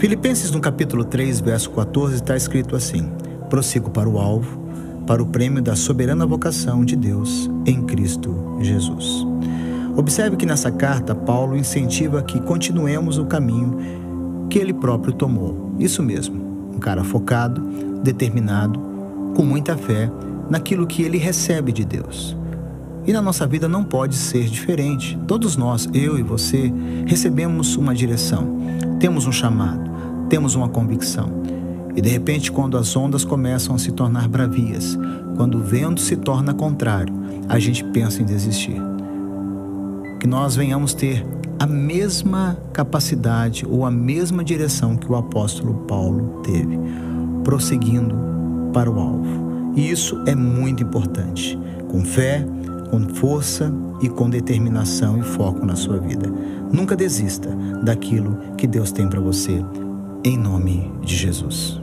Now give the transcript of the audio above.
Filipenses no capítulo 3, verso 14, está escrito assim: Prossigo para o alvo, para o prêmio da soberana vocação de Deus em Cristo Jesus. Observe que nessa carta Paulo incentiva que continuemos o caminho que ele próprio tomou. Isso mesmo, um cara focado, determinado, com muita fé naquilo que ele recebe de Deus. E na nossa vida não pode ser diferente. Todos nós, eu e você, recebemos uma direção, temos um chamado, temos uma convicção. E de repente, quando as ondas começam a se tornar bravias, quando o vento se torna contrário, a gente pensa em desistir. Que nós venhamos ter a mesma capacidade ou a mesma direção que o apóstolo Paulo teve, prosseguindo para o alvo. E isso é muito importante. Com fé, com força e com determinação e foco na sua vida. Nunca desista daquilo que Deus tem para você, em nome de Jesus.